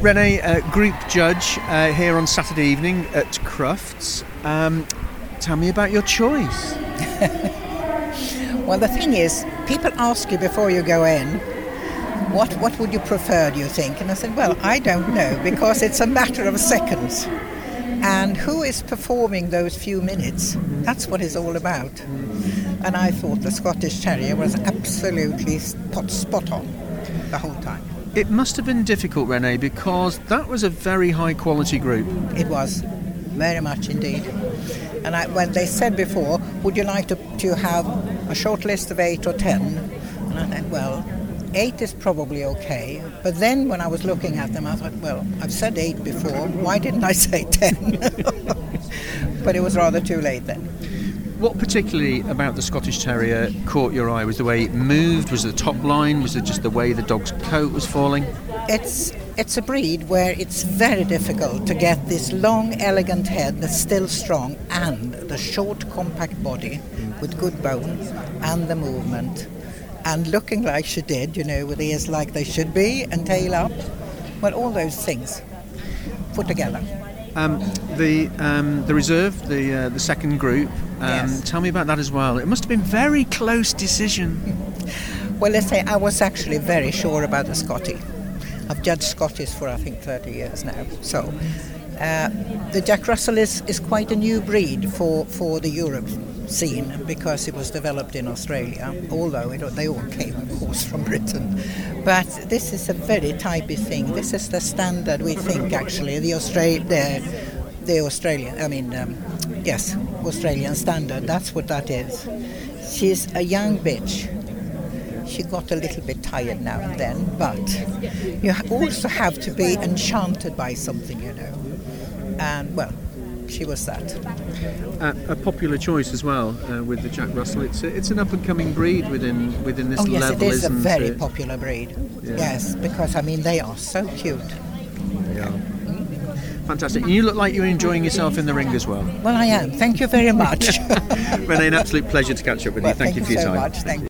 Renee, uh, group judge uh, here on Saturday evening at Crufts. Um, tell me about your choice. Well, the thing is, people ask you before you go in, what what would you prefer? Do you think? And I said, well, I don't know because it's a matter of seconds. And who is performing those few minutes? That's what it's all about. And I thought the Scottish Terrier was absolutely spot, spot on the whole time. It must have been difficult, Renee, because that was a very high quality group. It was very much indeed. And I, when they said before, would you like to, to have a short list of eight or ten? And I said, well, eight is probably okay. But then when I was looking at them, I thought, well, I've said eight before. Why didn't I say ten? but it was rather too late then. What particularly about the Scottish Terrier caught your eye? Was the way it moved? Was it the top line? Was it just the way the dog's coat was falling? It's it's a breed where it's very difficult to get this long, elegant head that's still strong and the short, compact body with good bone and the movement and looking like she did, you know, with ears like they should be and tail up. Well, all those things put together. Um, the um, the reserve, the uh, the second group. Um, Yes. Tell me about that as well. It must have been very close decision. Well, let's say I was actually very sure about the Scotty. I've judged Scotties for I think 30 years now. So uh, the Jack Russell is, is quite a new breed for, for the Europe scene because it was developed in Australia, although it, they all came, of course, from Britain. But this is a very typey thing. This is the standard, we think, actually, the, Austra- the, Australian, I mean, um, yes, Australian standard. That's what that is. She's a young bitch she got a little bit tired now and then, but you also have to be enchanted by something, you know. And well, she was that. Uh, a popular choice as well uh, with the Jack Russell. It's a, it's an up and coming breed within within this oh yes, level, it is a very it? popular breed. Yeah. Yes, because I mean they are so cute. Yeah. Fantastic. And you look like you're enjoying yourself in the ring as well. Well, I am. Thank you very much. Renee, an absolute pleasure to catch up with well, you. Thank, you for your so time. much. Thank